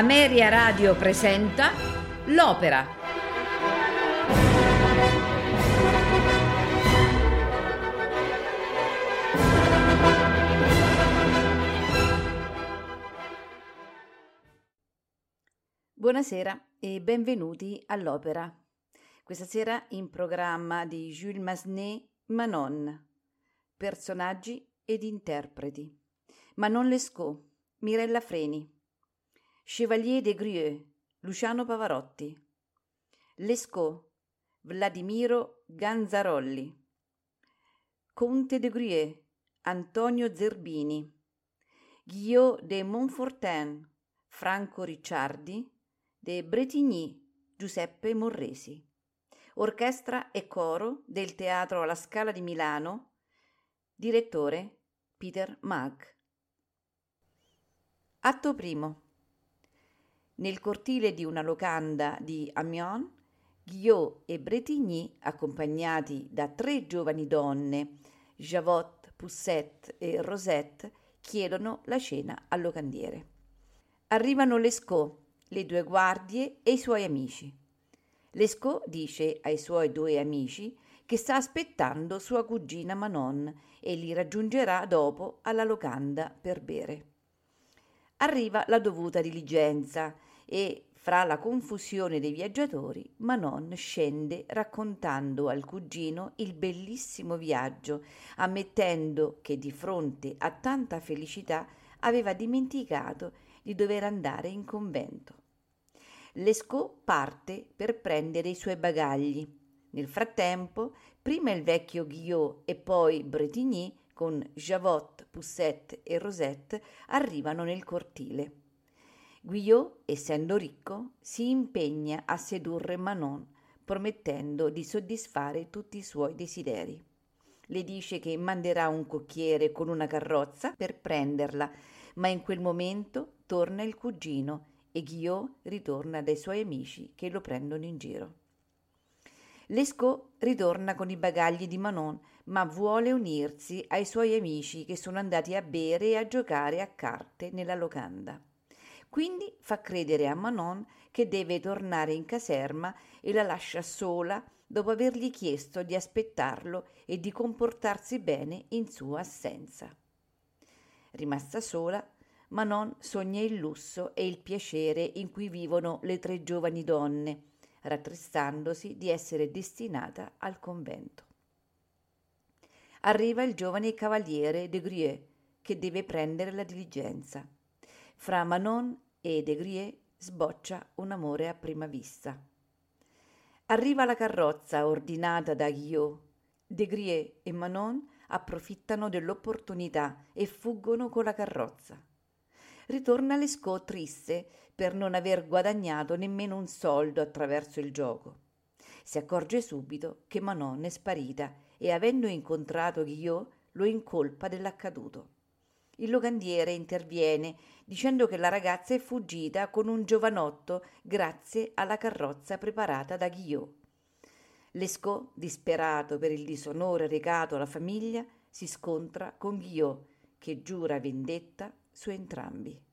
Ameria Radio presenta L'Opera. Buonasera e benvenuti all'Opera. Questa sera in programma di Jules Massenet Manon. Personaggi ed interpreti. Manon Lescaut, Mirella Freni, Chevalier de Grieux, Luciano Pavarotti, Lescaut, Vladimiro Ganzarolli, Conte de Grieux, Antonio Zerbini, Guillaume de Montfortin, Franco Ricciardi, de Bretigny, Giuseppe Morresi. Orchestra e coro del Teatro alla Scala di Milano, direttore Peter Mag. Atto primo. Nel cortile di una locanda di Amiens, Guillaume e Bretigny, accompagnati da tre giovani donne, Javot, Poussette e Rosette, chiedono la cena al locandiere. Arrivano Lescaut, le due guardie e i suoi amici. Lescaut dice ai suoi due amici che sta aspettando sua cugina Manon e li raggiungerà dopo alla locanda per bere. Arriva la dovuta diligenza e fra la confusione dei viaggiatori Manon scende raccontando al cugino il bellissimo viaggio, ammettendo che di fronte a tanta felicità aveva dimenticato di dover andare in convento. Lescaut parte per prendere i suoi bagagli. Nel frattempo, prima il vecchio Guillaume e poi Bretigny, con Javot, Poussette e Rosette, arrivano nel cortile. Guillot, essendo ricco, si impegna a sedurre Manon, promettendo di soddisfare tutti i suoi desideri. Le dice che manderà un cocchiere con una carrozza per prenderla, ma in quel momento torna il cugino e Guillot ritorna dai suoi amici che lo prendono in giro. Lescaut ritorna con i bagagli di Manon, ma vuole unirsi ai suoi amici che sono andati a bere e a giocare a carte nella locanda. Quindi fa credere a Manon che deve tornare in caserma e la lascia sola dopo avergli chiesto di aspettarlo e di comportarsi bene in sua assenza. Rimasta sola, Manon sogna il lusso e il piacere in cui vivono le tre giovani donne, rattristandosi di essere destinata al convento. Arriva il giovane cavaliere de Grieux che deve prendere la diligenza. Fra Manon e De Grieux sboccia un amore a prima vista. Arriva la carrozza ordinata da Guillaume. De Grieux e Manon approfittano dell'opportunità e fuggono con la carrozza. Ritorna Lescaut triste per non aver guadagnato nemmeno un soldo attraverso il gioco. Si accorge subito che Manon è sparita e avendo incontrato Guillaume lo incolpa dell'accaduto il locandiere interviene dicendo che la ragazza è fuggita con un giovanotto grazie alla carrozza preparata da Guillot. Lescaut, disperato per il disonore recato alla famiglia, si scontra con Guillot, che giura vendetta su entrambi.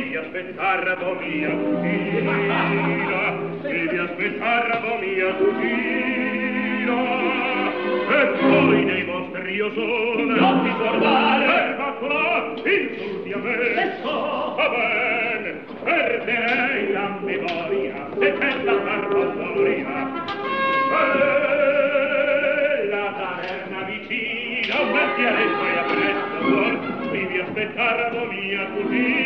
devi aspettar rado mia cugina devi aspettar rado mia cugina e poi nei vostri io sono non ti sorbare e va qua insulti a me. E so. Va bene perderei la memoria se per la barbasoria e la taverna vicina un bestialetto e appresso devi aspettar rado mia cugina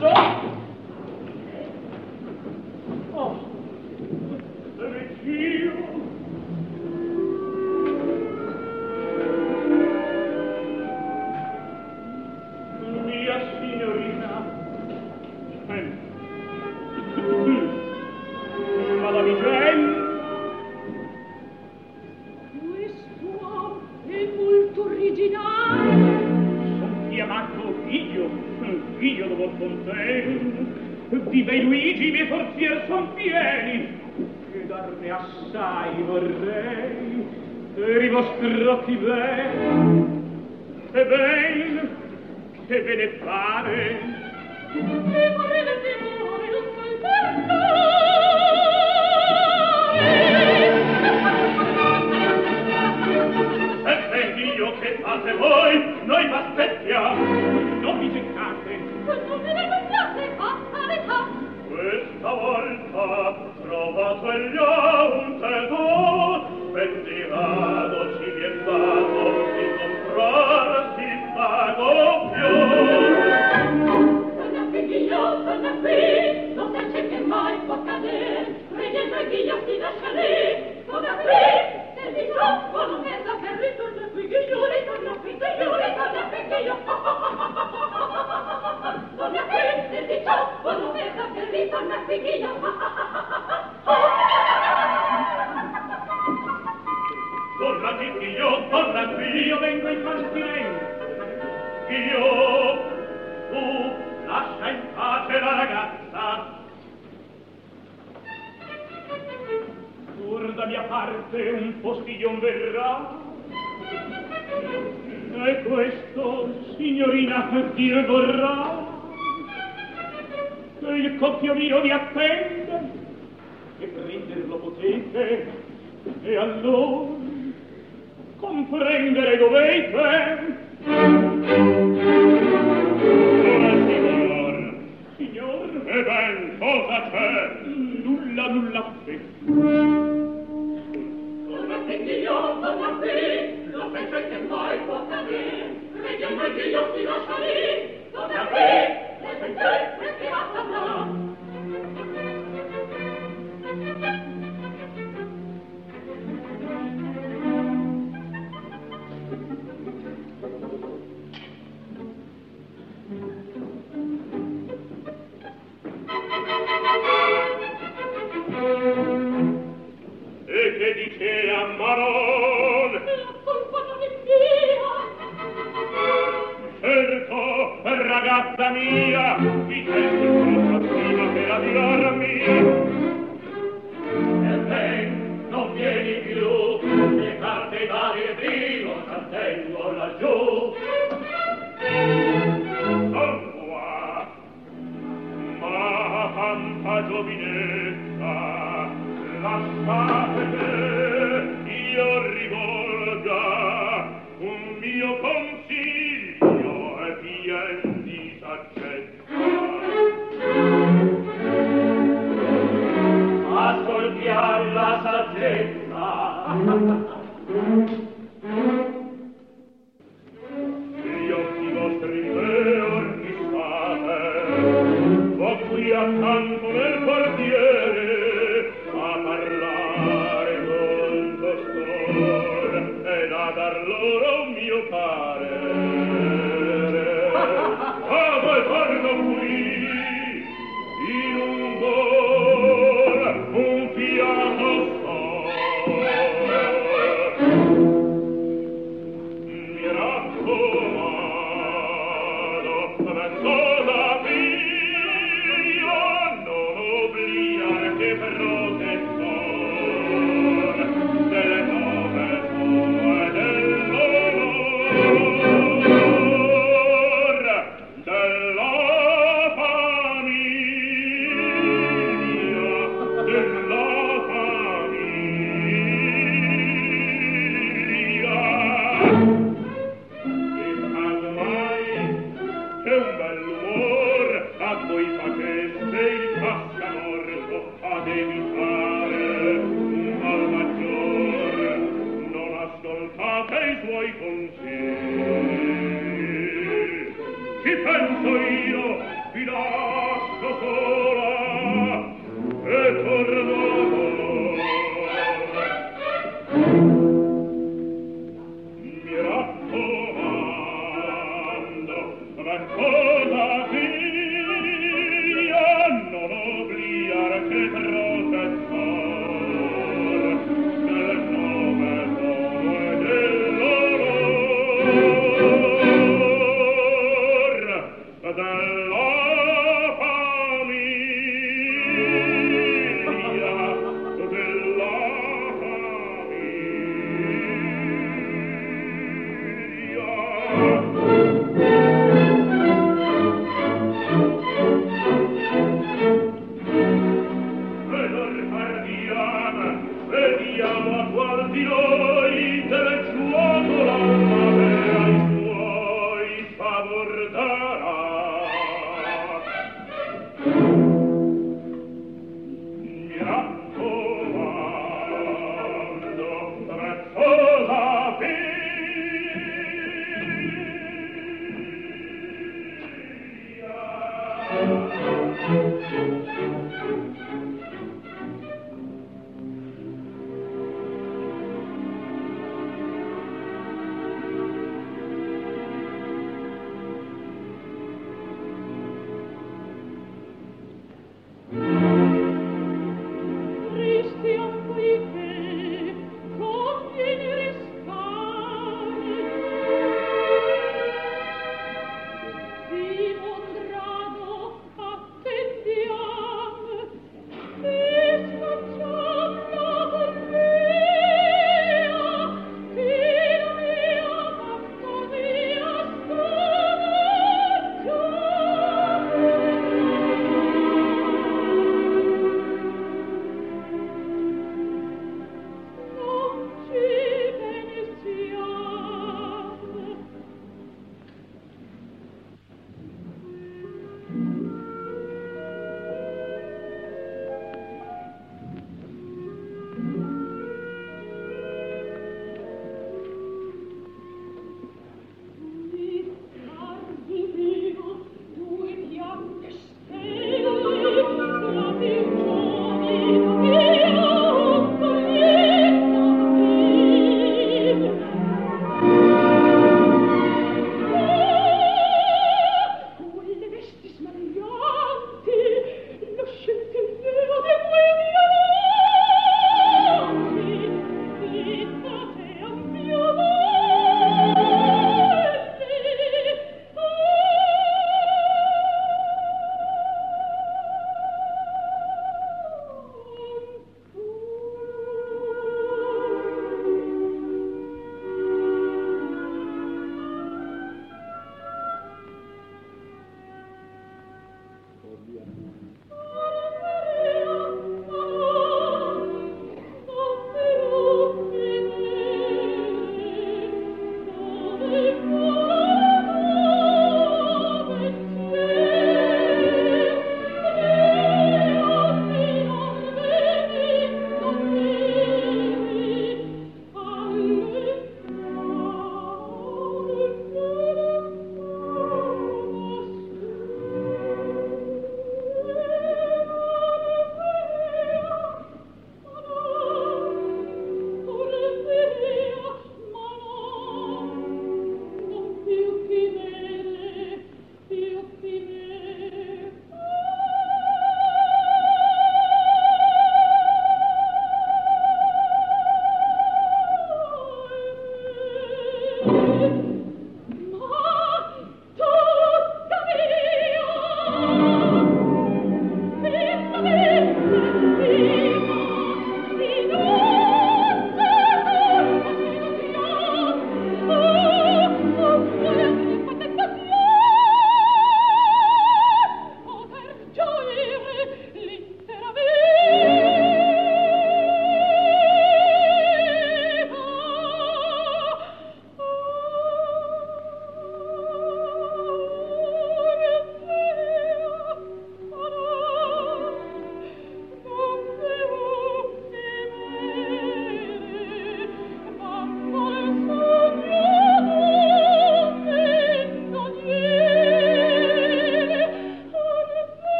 Stop!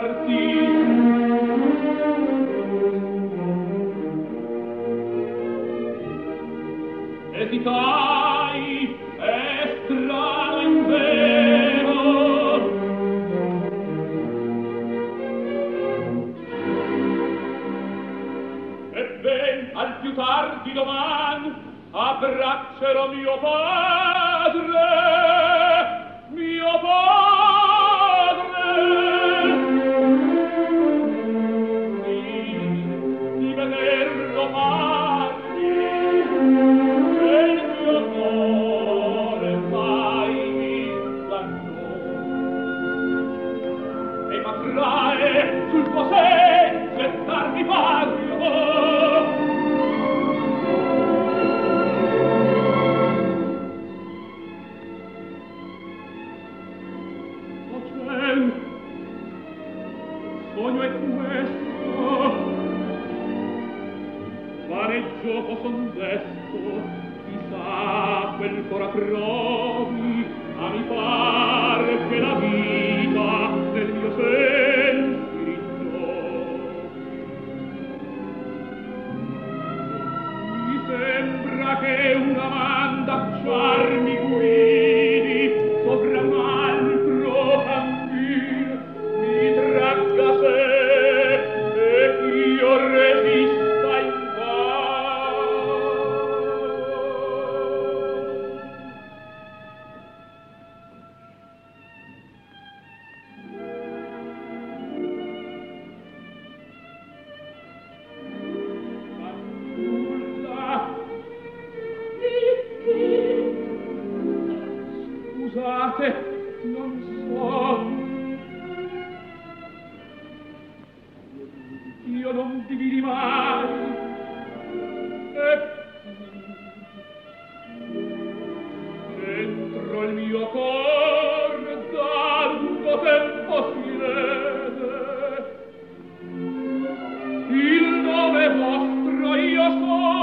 Mio your soul.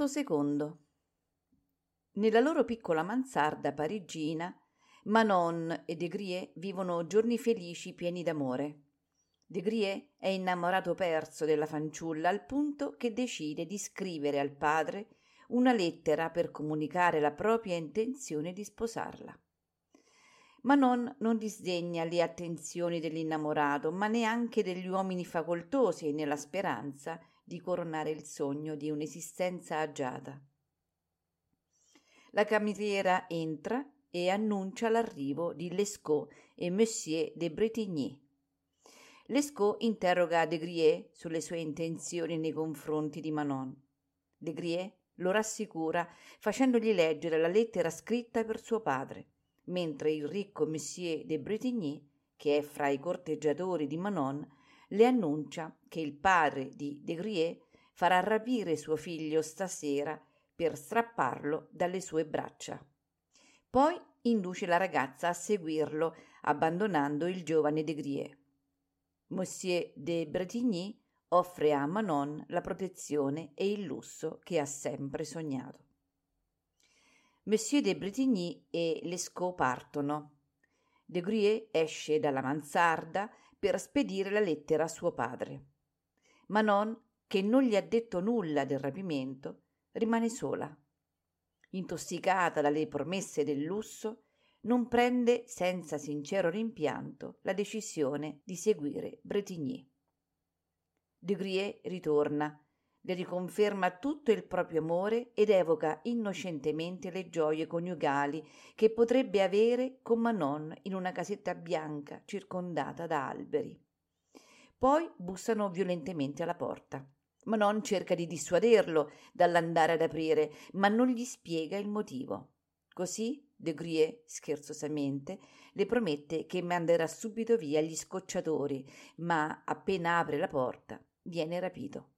Atto secondo. Nella loro piccola mansarda parigina, Manon e Degrier vivono giorni felici pieni d'amore. Degrier è innamorato perso della fanciulla al punto che decide di scrivere al padre una lettera per comunicare la propria intenzione di sposarla. Manon non disdegna le attenzioni dell'innamorato, ma neanche degli uomini facoltosi e nella speranza di coronare il sogno di un'esistenza agiata. La cameriera entra e annuncia l'arrivo di Lescaut e Monsieur de Bretigny. Lescaut interroga De Grier sulle sue intenzioni nei confronti di Manon. De Grier lo rassicura facendogli leggere la lettera scritta per suo padre, mentre il ricco Monsieur de Bretigny, che è fra i corteggiatori di Manon, le annuncia che il padre di De Grier farà rapire suo figlio stasera per strapparlo dalle sue braccia. Poi induce la ragazza a seguirlo, abbandonando il giovane De Grier. Monsieur de Bretigny offre a Manon la protezione e il lusso che ha sempre sognato. Monsieur de Bretigny e Lescaut partono. De Grier esce dalla mansarda per spedire la lettera a suo padre. Manon, che non gli ha detto nulla del rapimento, rimane sola. Intossicata dalle promesse del lusso, non prende senza sincero rimpianto la decisione di seguire Bretigny. De Grier ritorna, le riconferma tutto il proprio amore ed evoca innocentemente le gioie coniugali che potrebbe avere con Manon in una casetta bianca circondata da alberi. Poi bussano violentemente alla porta. Manon cerca di dissuaderlo dall'andare ad aprire, ma non gli spiega il motivo. Così De Grie, scherzosamente, le promette che manderà subito via gli scocciatori, ma appena apre la porta viene rapito.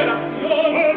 liberazione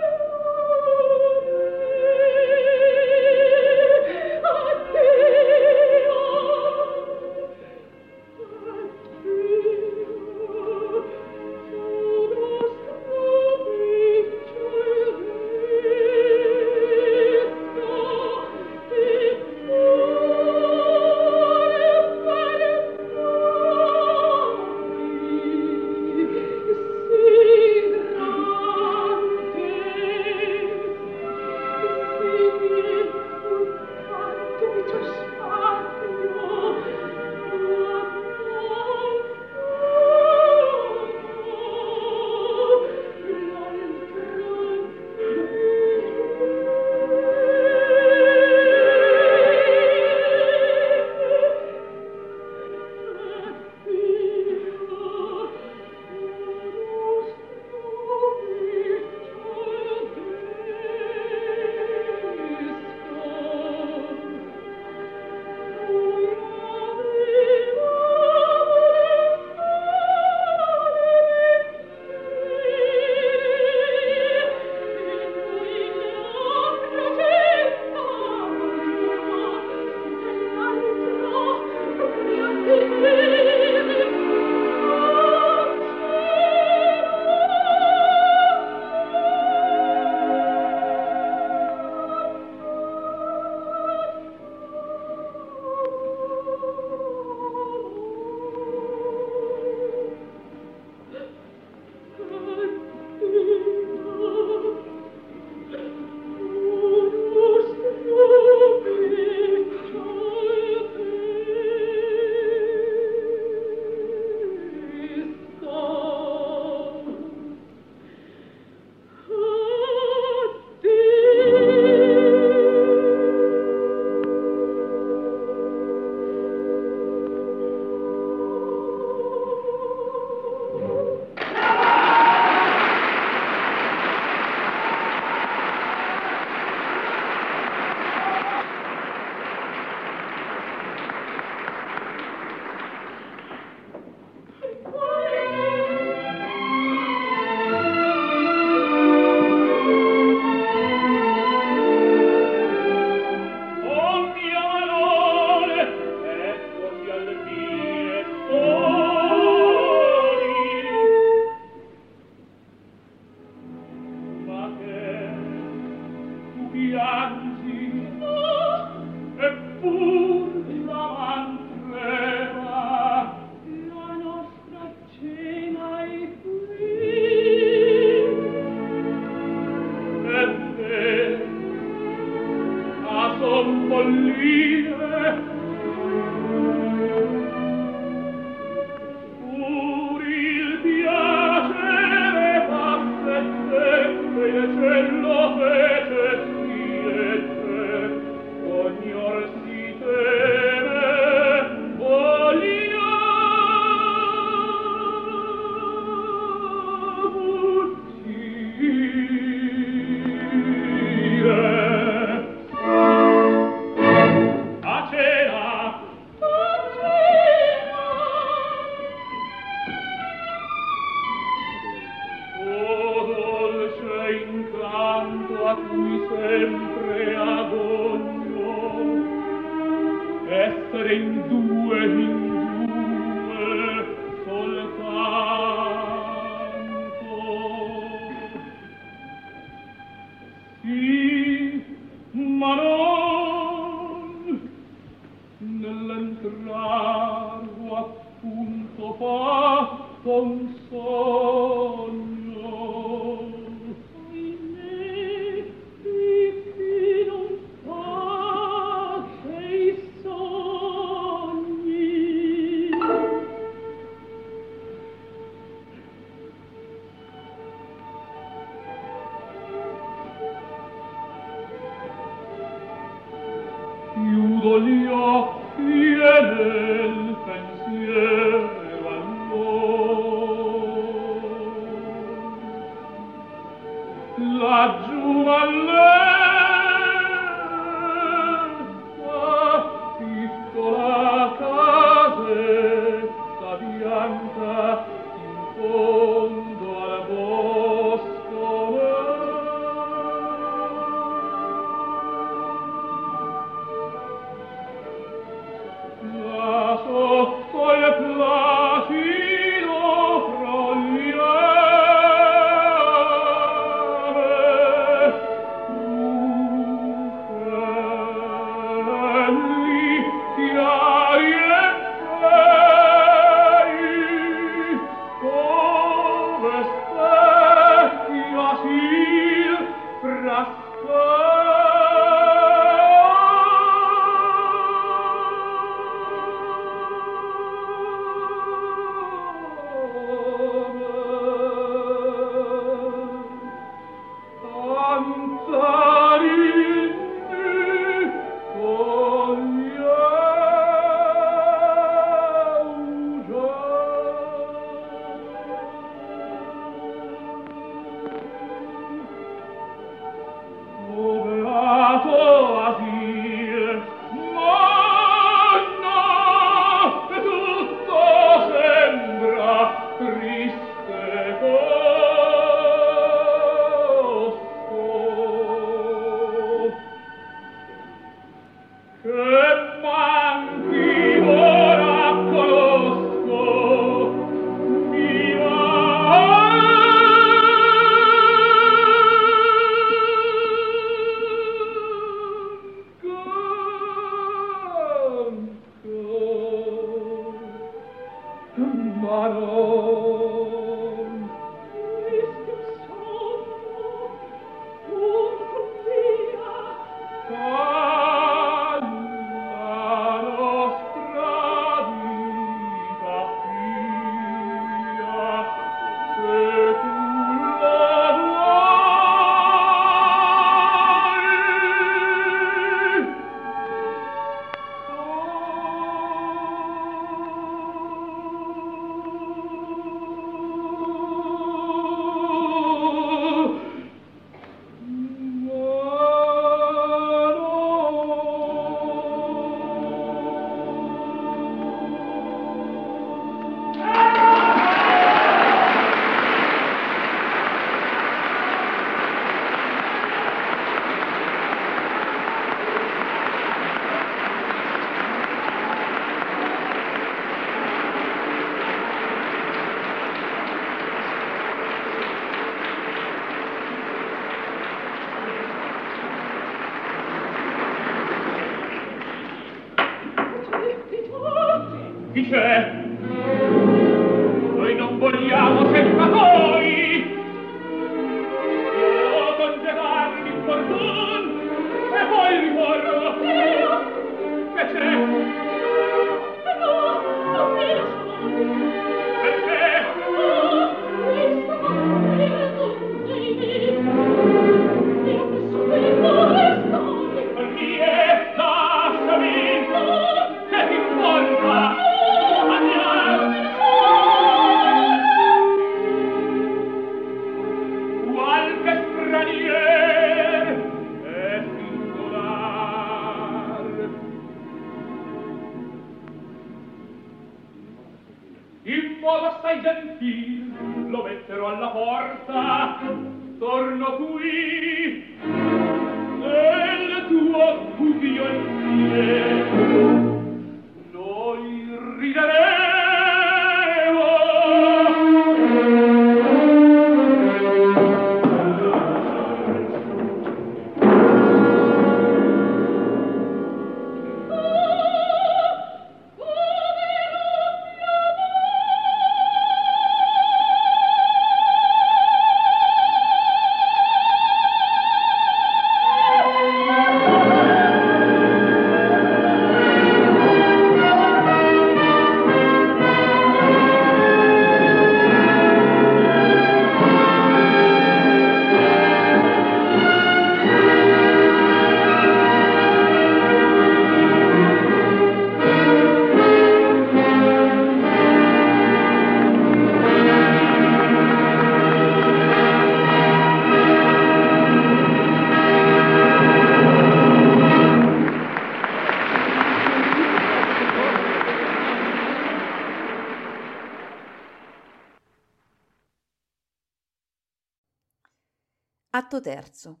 Atto terzo.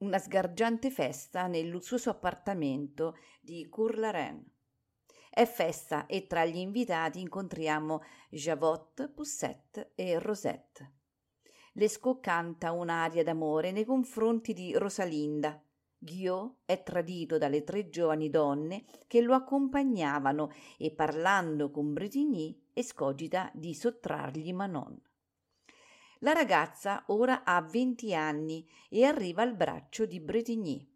Una sgargiante festa nel lussuoso appartamento di Cours-la-Reine. È festa e tra gli invitati incontriamo Javotte, Poussette e Rosette. Lescaut canta un'aria d'amore nei confronti di Rosalinda. Guillaume è tradito dalle tre giovani donne che lo accompagnavano e parlando con Bretigny escogita di sottrargli Manon. La ragazza ora ha 20 anni e arriva al braccio di Bretigny.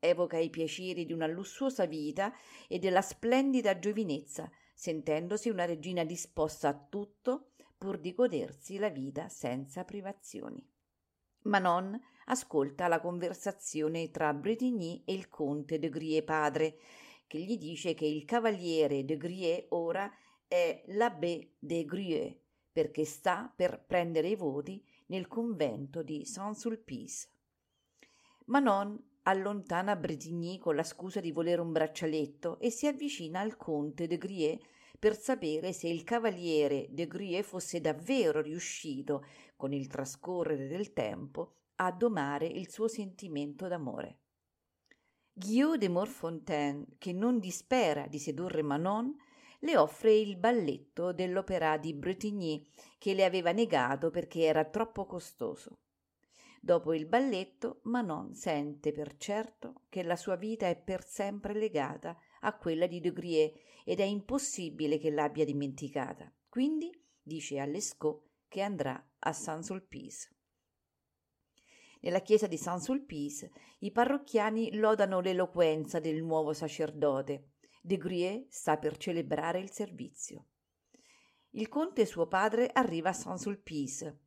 Evoca i piaceri di una lussuosa vita e della splendida giovinezza, sentendosi una regina disposta a tutto pur di godersi la vita senza privazioni. Manon ascolta la conversazione tra Bretigny e il conte de Grie padre, che gli dice che il cavaliere de Grie ora è l'abbé de Grieux perché sta per prendere i voti nel convento di Saint-Sulpice. Manon allontana Bretigny con la scusa di volere un braccialetto e si avvicina al conte de Grie per sapere se il cavaliere de Grie fosse davvero riuscito, con il trascorrere del tempo, a domare il suo sentimento d'amore. Guillaume de Morfontaine, che non dispera di sedurre Manon, le offre il balletto dell'opera di Bretigny che le aveva negato perché era troppo costoso. Dopo il balletto, Manon sente per certo che la sua vita è per sempre legata a quella di De Grier ed è impossibile che l'abbia dimenticata. Quindi dice a Lescaut che andrà a Saint-Sulpice. Nella chiesa di Saint-Sulpice i parrocchiani lodano l'eloquenza del nuovo sacerdote De Grieux sta per celebrare il servizio. Il conte suo padre arriva a Saint-Sulpice.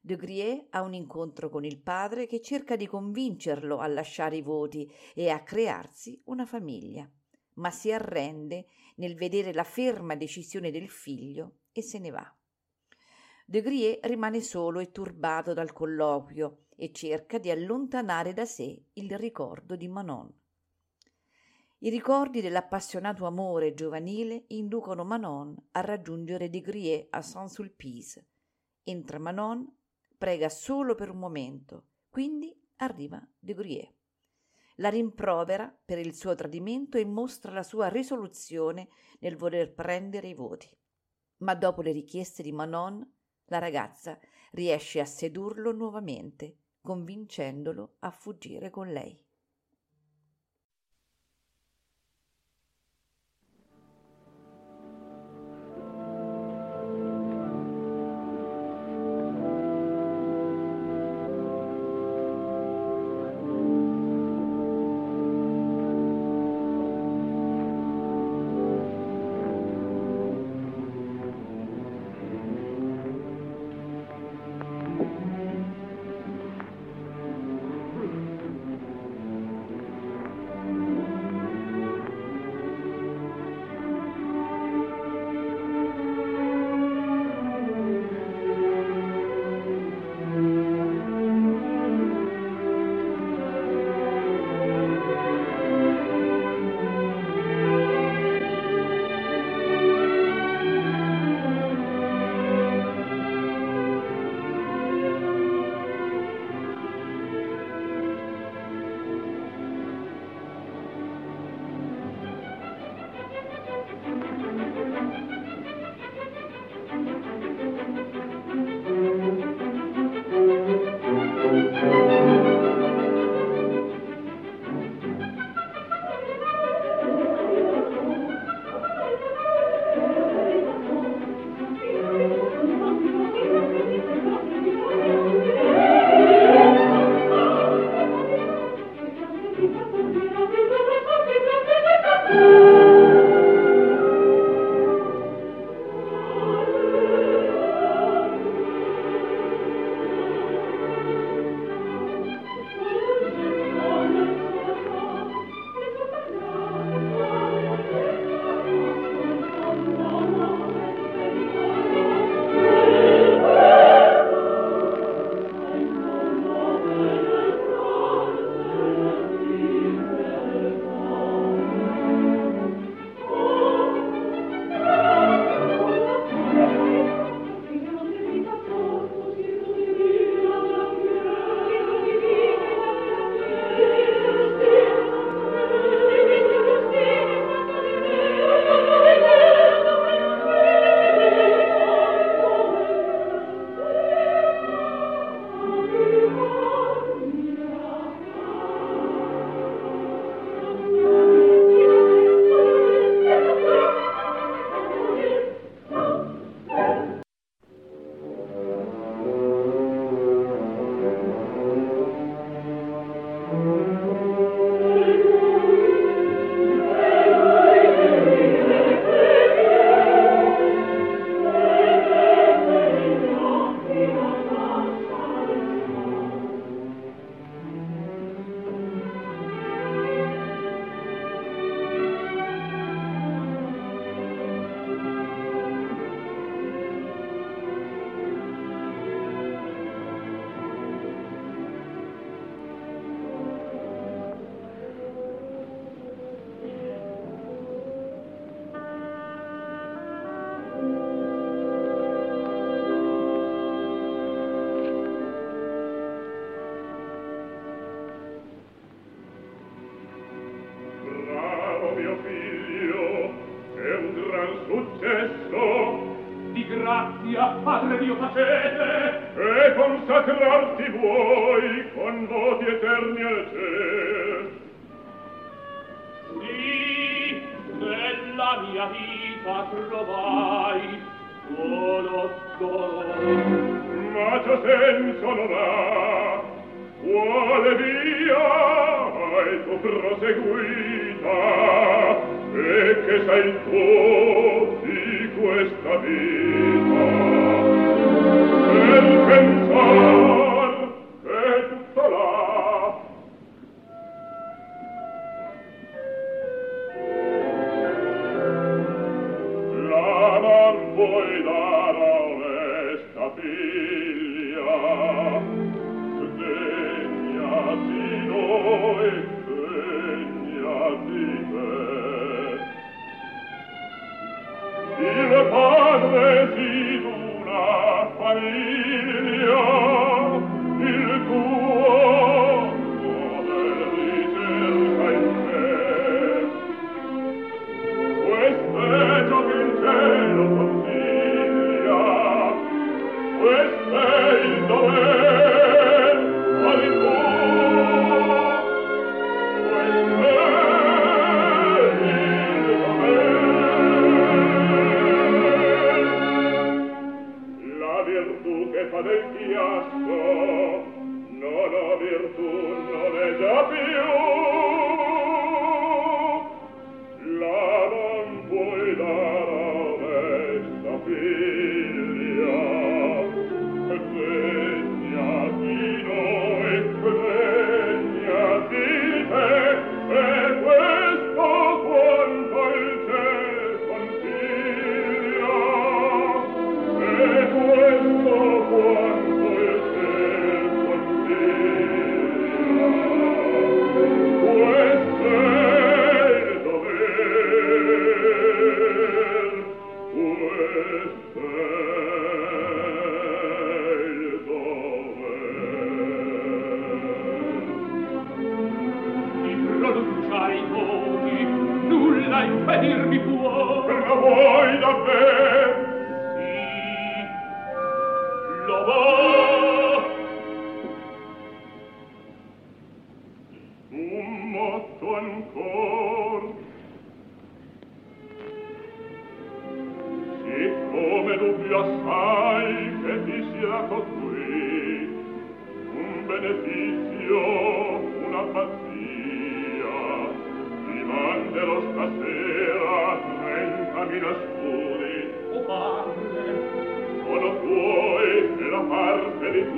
De Grieux ha un incontro con il padre che cerca di convincerlo a lasciare i voti e a crearsi una famiglia, ma si arrende nel vedere la ferma decisione del figlio e se ne va. De Grieux rimane solo e turbato dal colloquio e cerca di allontanare da sé il ricordo di Manon. I ricordi dell'appassionato amore giovanile inducono Manon a raggiungere De Grier a Saint-Sulpice. Entra Manon, prega solo per un momento, quindi arriva De Grier. La rimprovera per il suo tradimento e mostra la sua risoluzione nel voler prendere i voti. Ma dopo le richieste di Manon, la ragazza riesce a sedurlo nuovamente, convincendolo a fuggire con lei.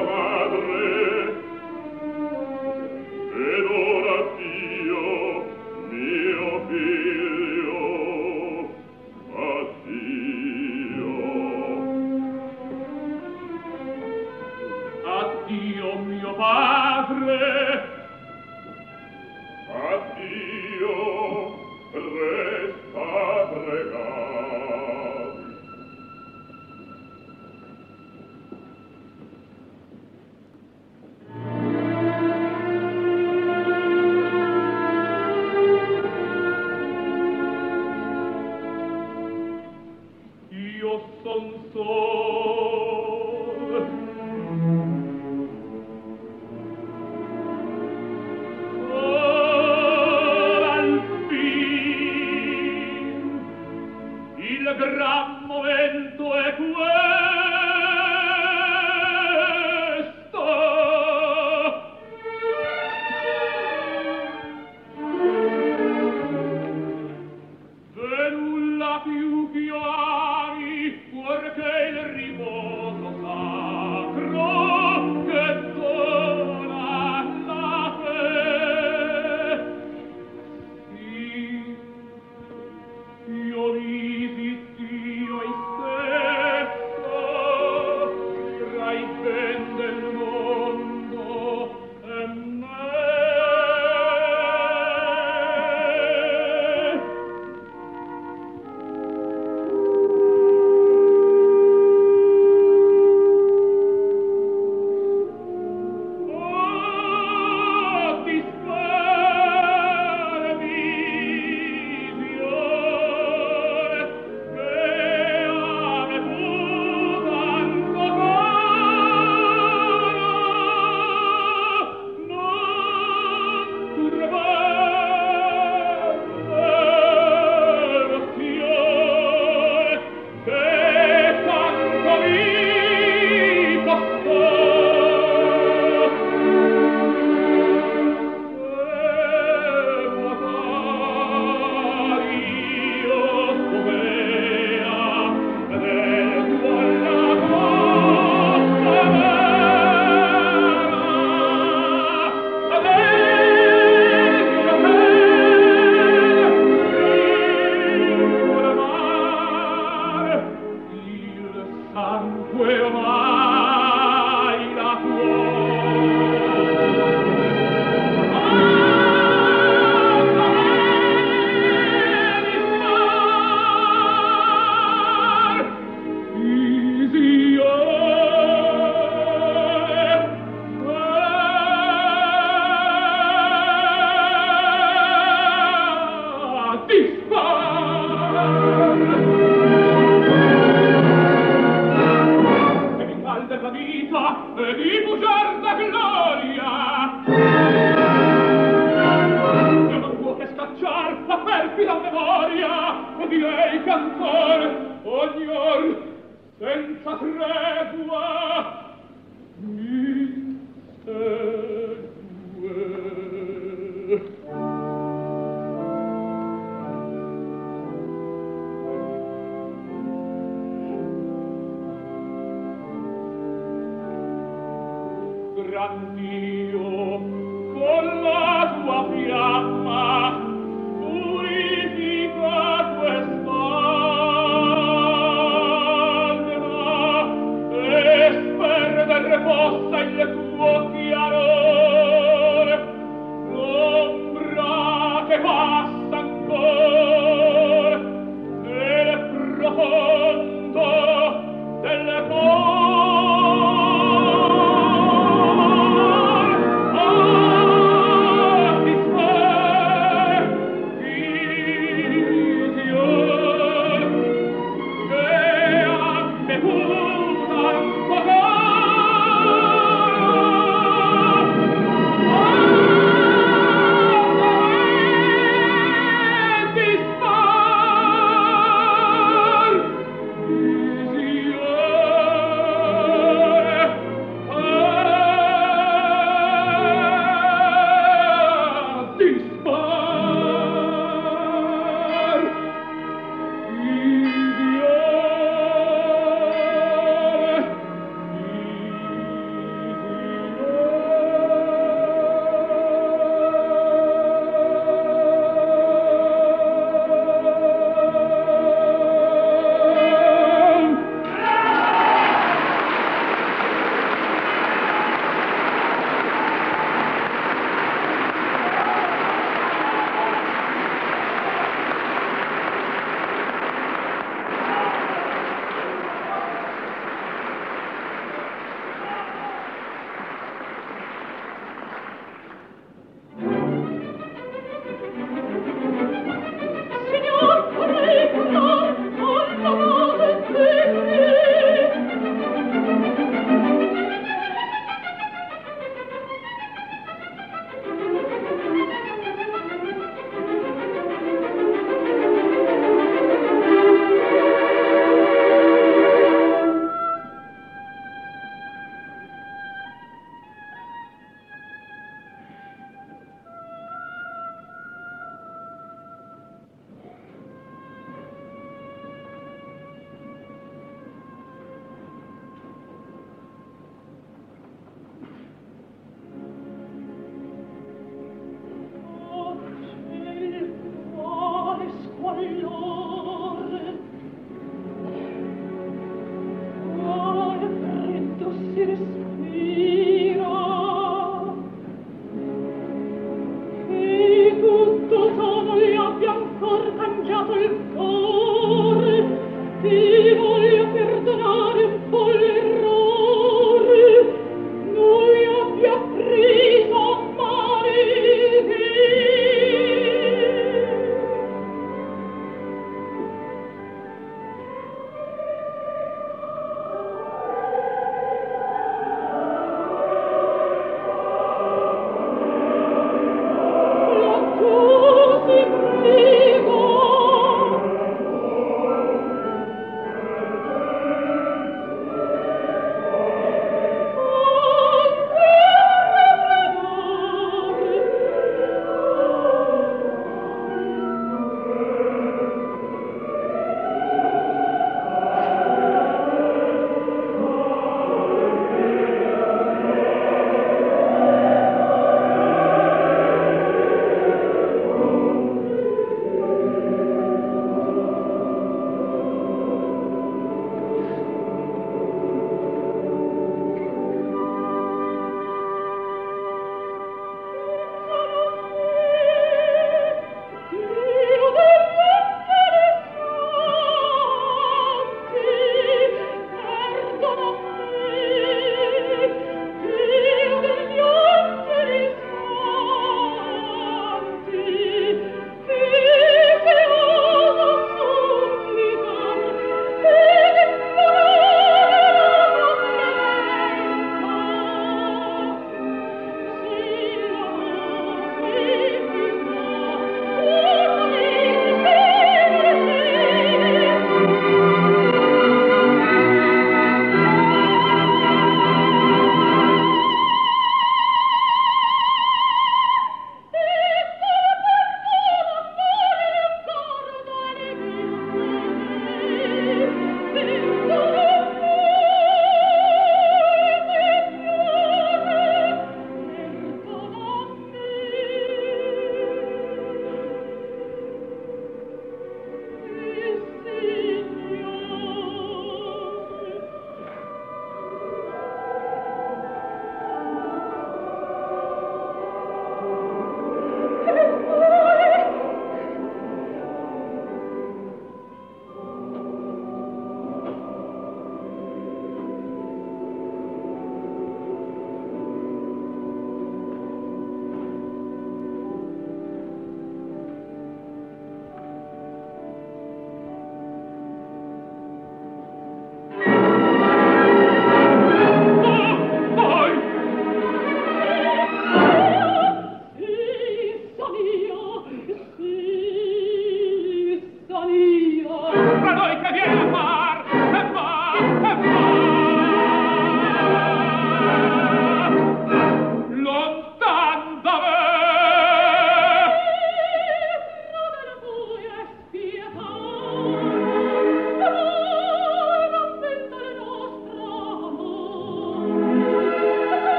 Come on.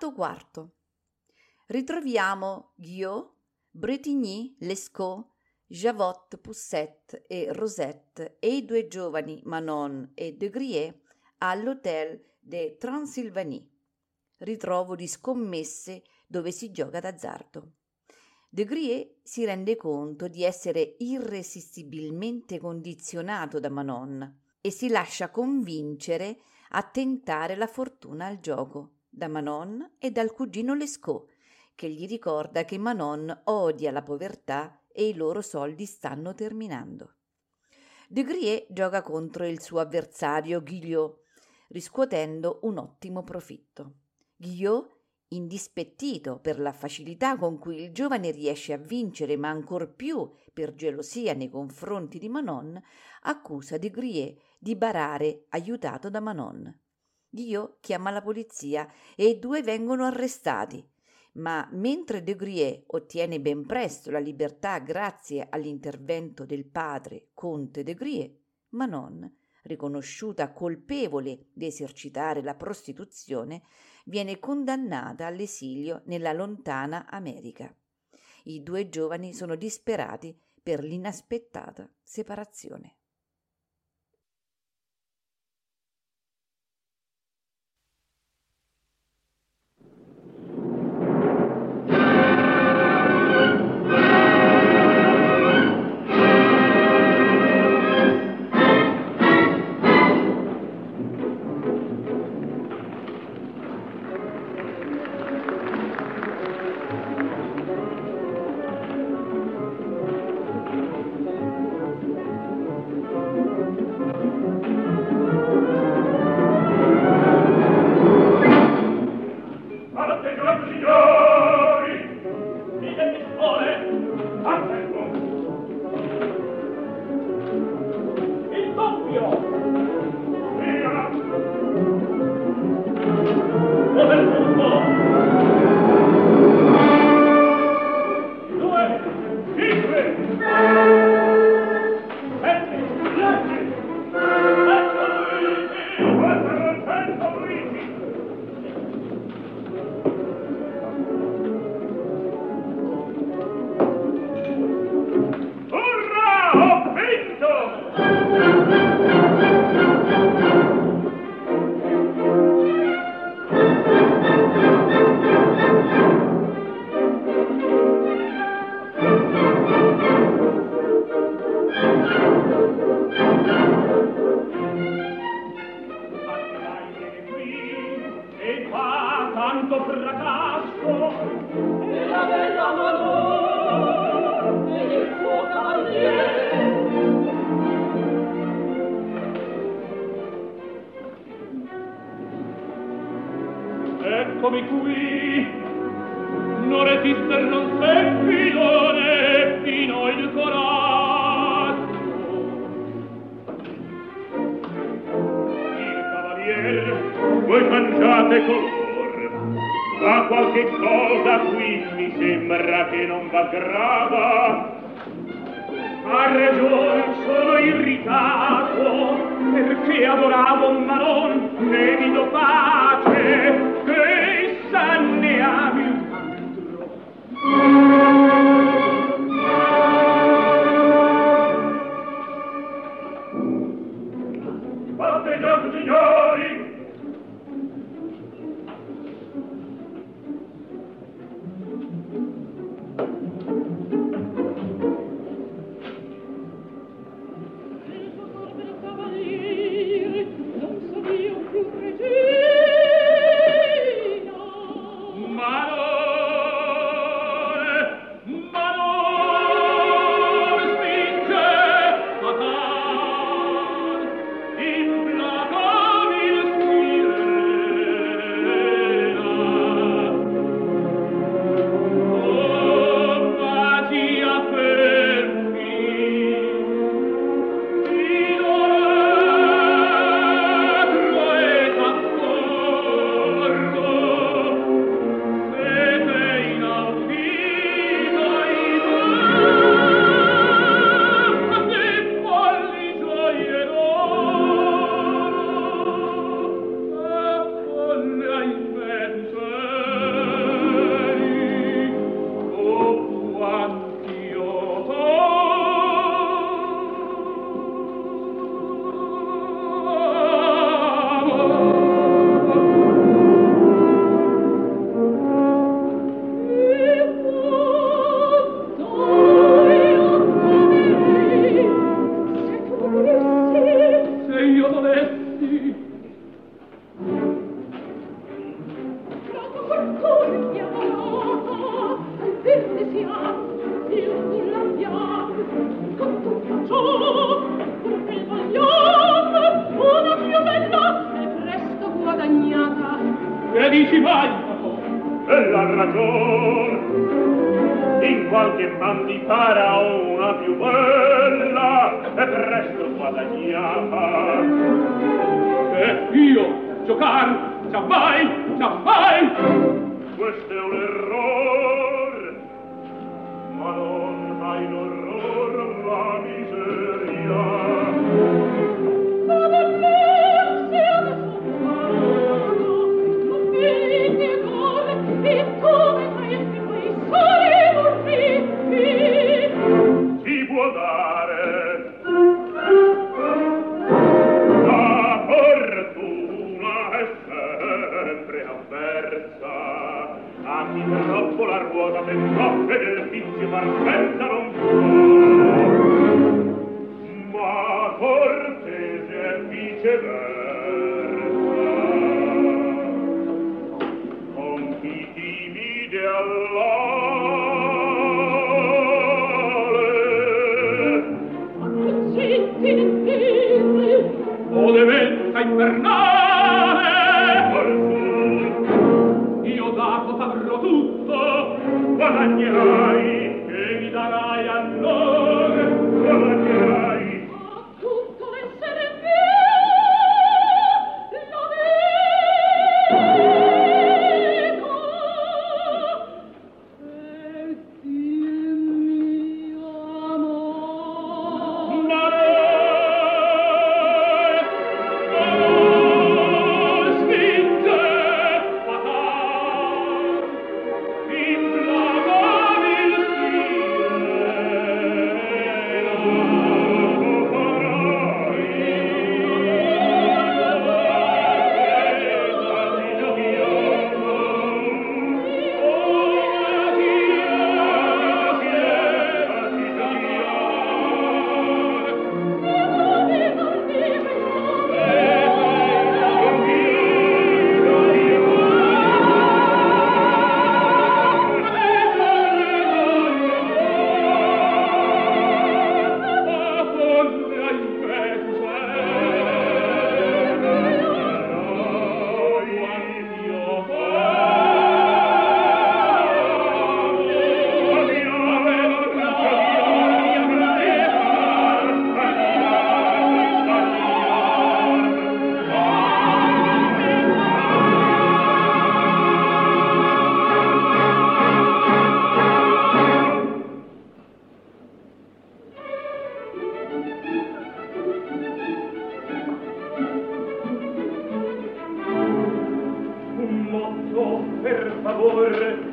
Atto quarto. Ritroviamo Guillaume, Bretigny, Lescaut, Javotte, Poussette e Rosette e i due giovani Manon e De Grier all'Hotel de Transylvanie, ritrovo di scommesse dove si gioca d'azzardo. De Grier si rende conto di essere irresistibilmente condizionato da Manon e si lascia convincere a tentare la fortuna al gioco da Manon e dal cugino Lescaut, che gli ricorda che Manon odia la povertà e i loro soldi stanno terminando. De Grier gioca contro il suo avversario Guillot, riscuotendo un ottimo profitto. Guillot, indispettito per la facilità con cui il giovane riesce a vincere, ma ancor più per gelosia nei confronti di Manon, accusa De Grier di barare aiutato da Manon. Dio chiama la polizia e i due vengono arrestati. Ma mentre De Grier ottiene ben presto la libertà grazie all'intervento del padre conte De Grier, Manon, riconosciuta colpevole di esercitare la prostituzione, viene condannata all'esilio nella lontana America. I due giovani sono disperati per l'inaspettata separazione.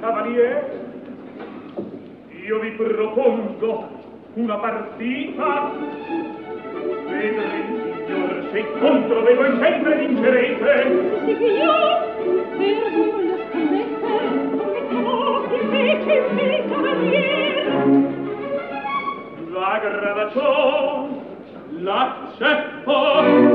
cavalier io vi propongo una partita. Vedrete signor se contro me voi sempre vincerete. Sì che io per voi lo scommetto che invece il mio cavalier la gradaciò l'accetto.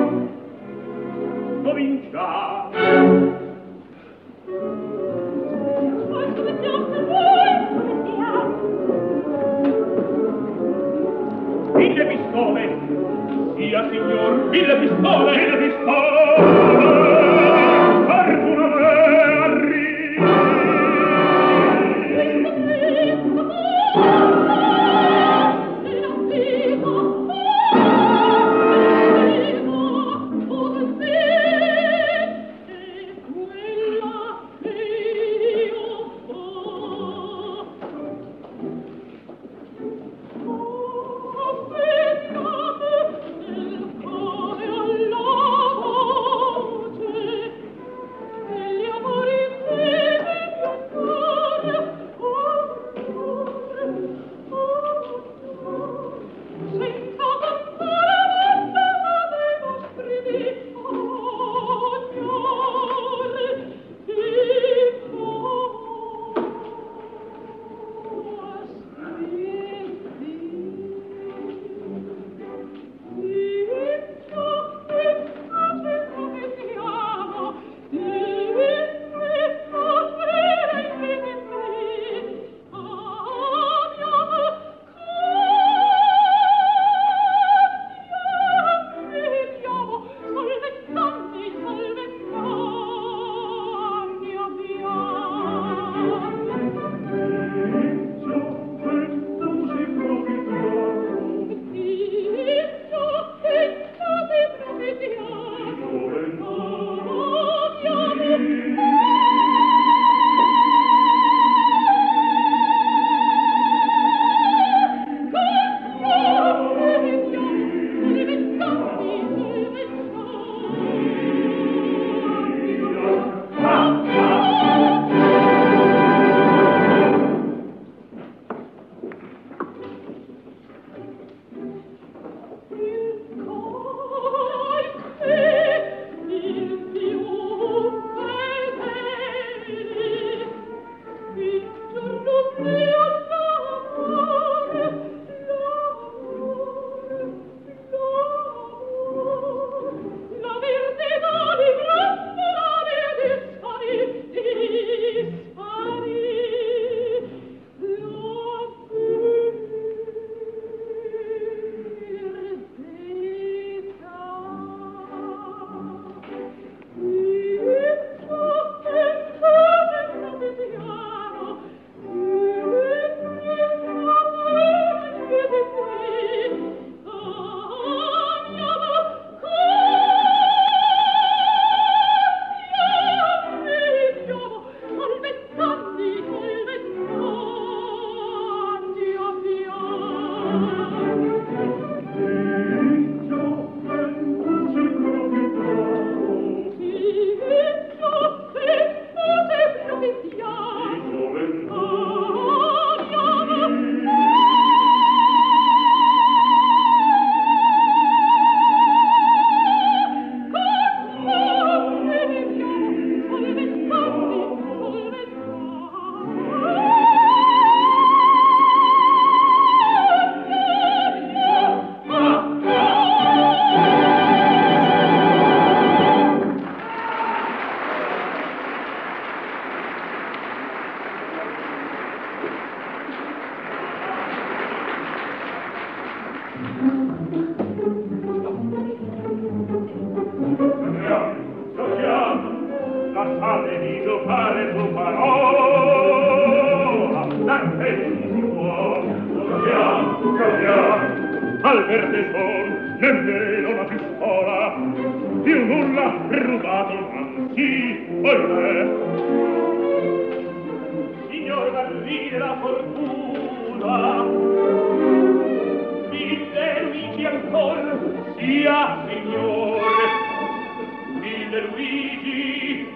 folle signor barrile la fortuna. Vi servici ancor sia signore. Mille Luigi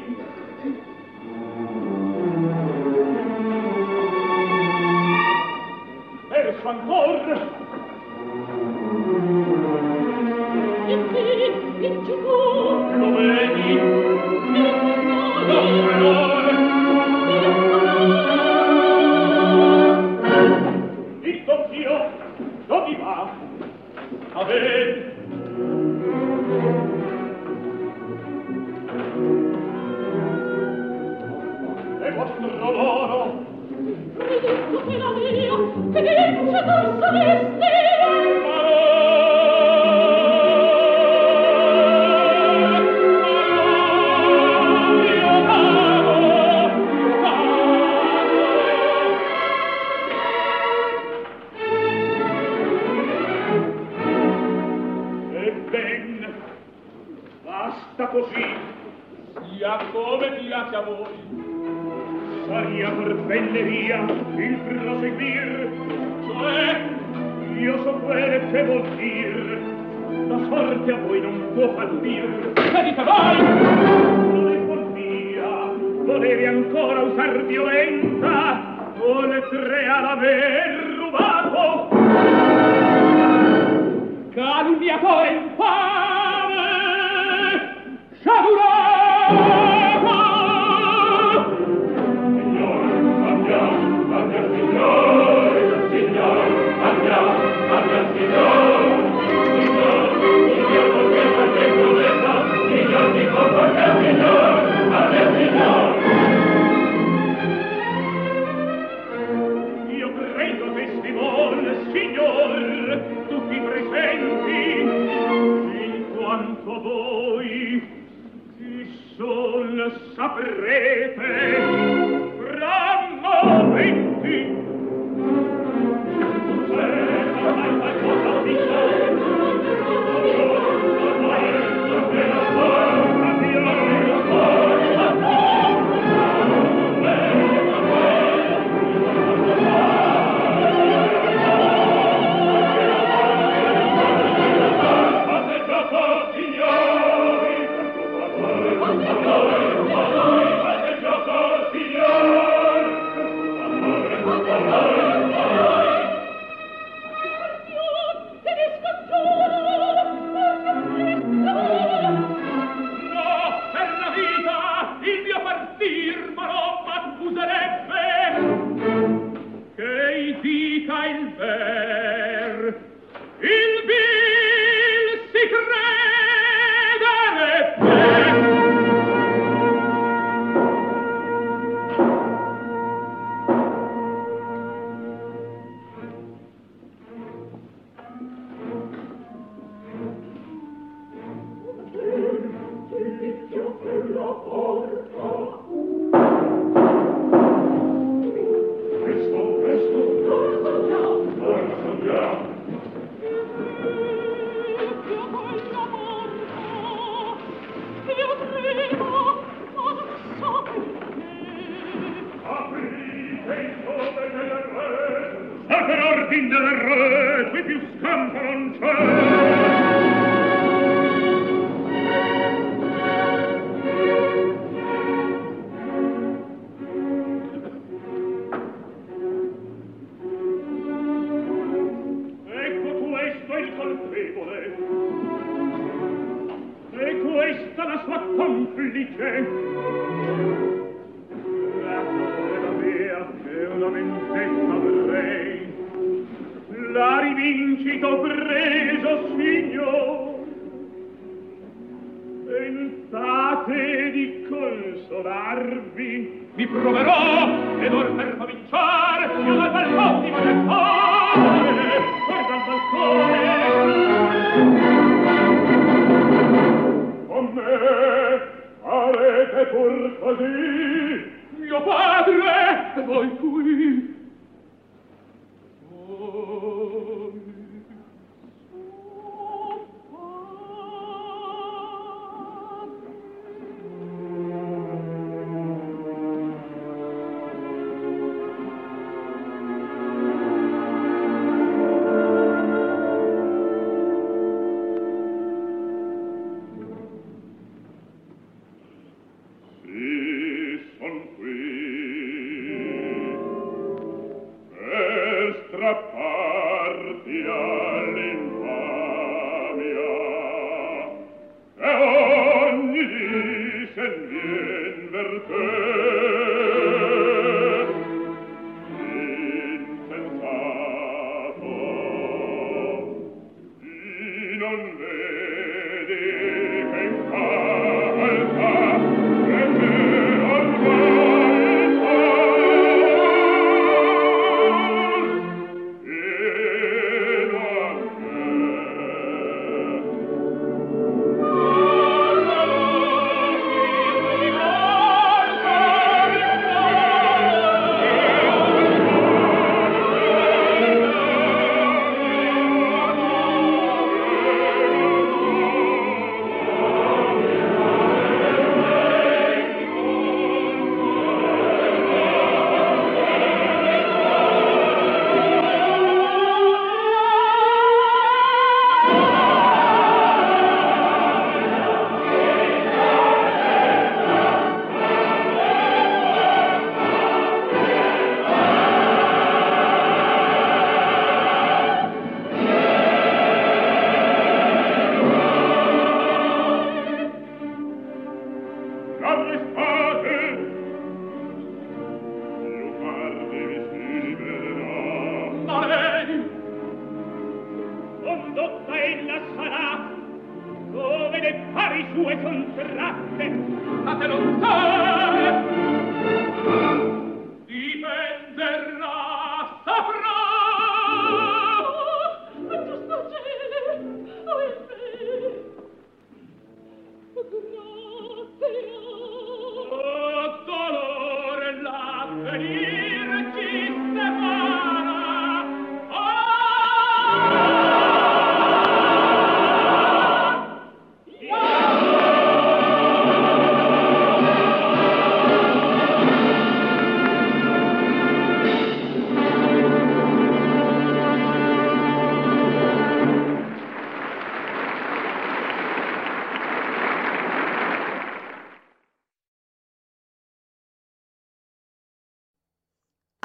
felice la povera mia che una vendetta avrei la rivincito preso signor pensate di consolarvi. Vi proverò ed or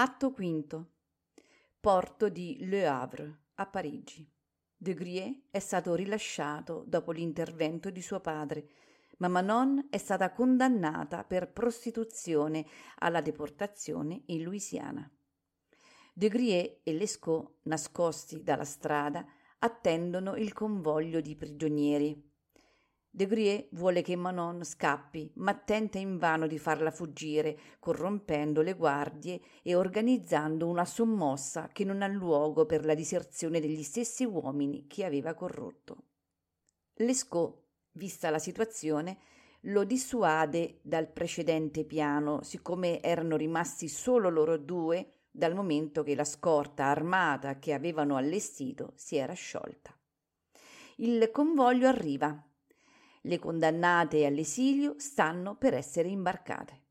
Atto V. Porto di Le Havre, a Parigi. De Grier è stato rilasciato dopo l'intervento di suo padre, ma Manon è stata condannata per prostituzione alla deportazione in Louisiana. De Grier e Lescaut, nascosti dalla strada, attendono il convoglio di prigionieri. De Grier vuole che Manon scappi, ma tenta invano di farla fuggire, corrompendo le guardie e organizzando una sommossa che non ha luogo per la diserzione degli stessi uomini che aveva corrotto. Lescaut, vista la situazione, lo dissuade dal precedente piano, siccome erano rimasti solo loro due dal momento che la scorta armata che avevano allestito si era sciolta. Il convoglio arriva le condannate all'esilio stanno per essere imbarcate.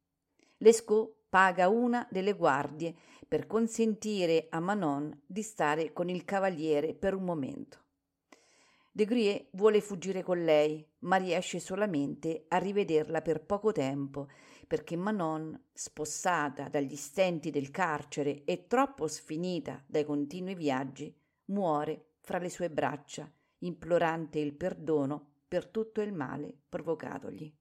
Lescaut paga una delle guardie per consentire a Manon di stare con il cavaliere per un momento. De Grier vuole fuggire con lei, ma riesce solamente a rivederla per poco tempo, perché Manon, spossata dagli stenti del carcere e troppo sfinita dai continui viaggi, muore fra le sue braccia, implorante il perdono per tutto il male provocatogli.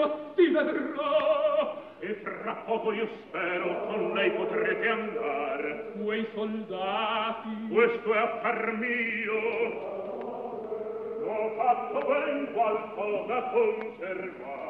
io ti vedrò e fra poco io spero con lei potrete andare. Quei soldati. Questo è affar mio. L'ho fatto ben qualcosa conservare.